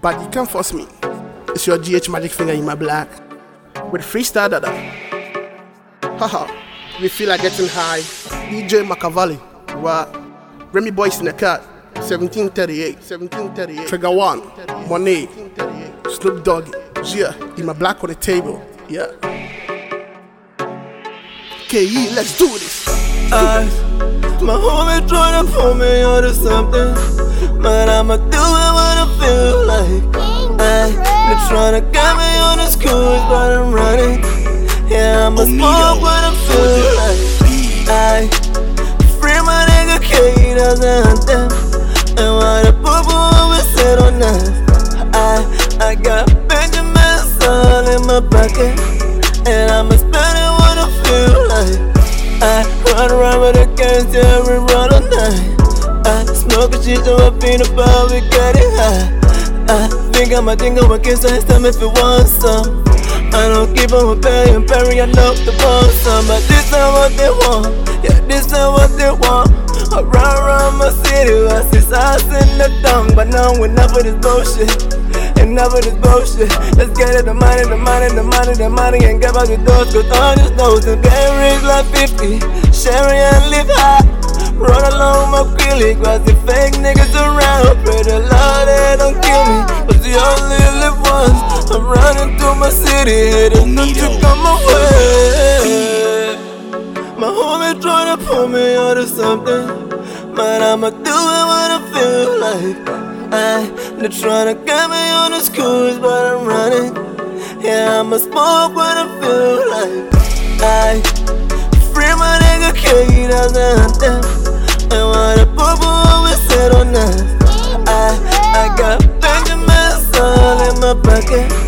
but you can't force me. It's your GH magic finger in my black. With freestyle dada. Haha, we feel like getting high. DJ Machiavelli. What? Remy Boyz in the cut. 1738. 1738. Trigger one. Monet. Snoop Dogg. Yeah, in my black on the table. Yeah. KE, let's do this. I, my homie tryna pull me onto something, but I'ma do it what I feel like. I, they tryna get me on the schools, but I'm running. Yeah, I'ma smoke what I feel like. I, free my nigga K, that's an anthem. And why the boo always said oh, on us. I, I got Benjamin's all in my pocket, and I'ma spend it what I feel like. I run around with a gangster every run all night. I smoke a shit to my peanut butter, we get it high. I think I'ma think I'ma kiss her stomach if you want some. I don't keep on with Perry and Perry, I know the some. But this is what they want, yeah, this is what they want. I run around my city, I see sauce in the tongue, but now enough of this bullshit. Enough of this bullshit. Let's get it, the money, the money, the money, the money, and get out the doors. Cause all this knows and get rich like 50. Sherry and live high. Run along my quilly, cause the fake niggas through my city, hitting the trick on my way. My homie tryna pull me onto something, but I'ma do it what I feel like. I, they're tryna get me on the schools, but I'm running. Yeah, I'ma smoke when I feel like. I, free my nigga K, that's an anthem. And what the boo boo always said oh, on us. I, I got Benjamin's all in my pocket,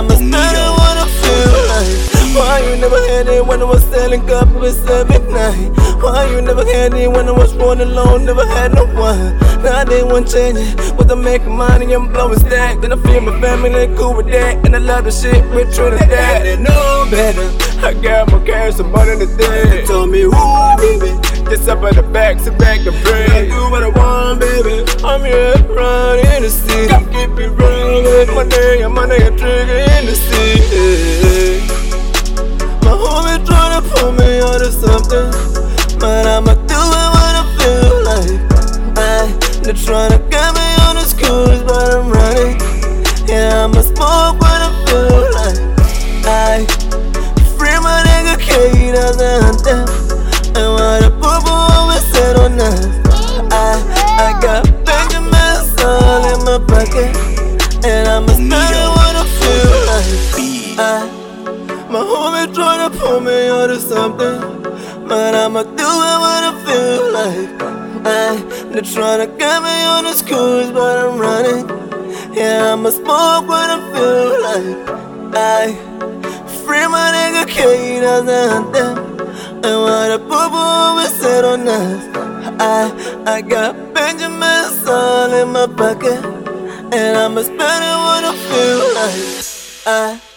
and I'ma spend it what I feel like. Why you never had it when I was selling cup with seven nine? Why you never had it when I was born alone, never had no one? Now they want changing, but I'm making money, I'm blowing stack. Then I feel my family cool with that, and I love the shit with Trinidad. They know better. I got more cash, some money than that. They told me, ooh, baby, just up at the back, sit back and pray. I do what I want, baby. I'm here running in the city. Come keep rolling. My name, my name, trigger in the city. My homie tryna pull me onto something, but I'ma do it what I feel like. I, they're tryna my homie tryna pull me onto something, but I'ma do it what I feel like. I, they're tryna get me on the schools, but I'm running. Yeah, I'ma smoke when I feel like. I, free my nigga K, that's an anthem. And what boo boo always said on us. I, I got Benjamin's all in my pocket, and I'ma spend it when I feel like. I,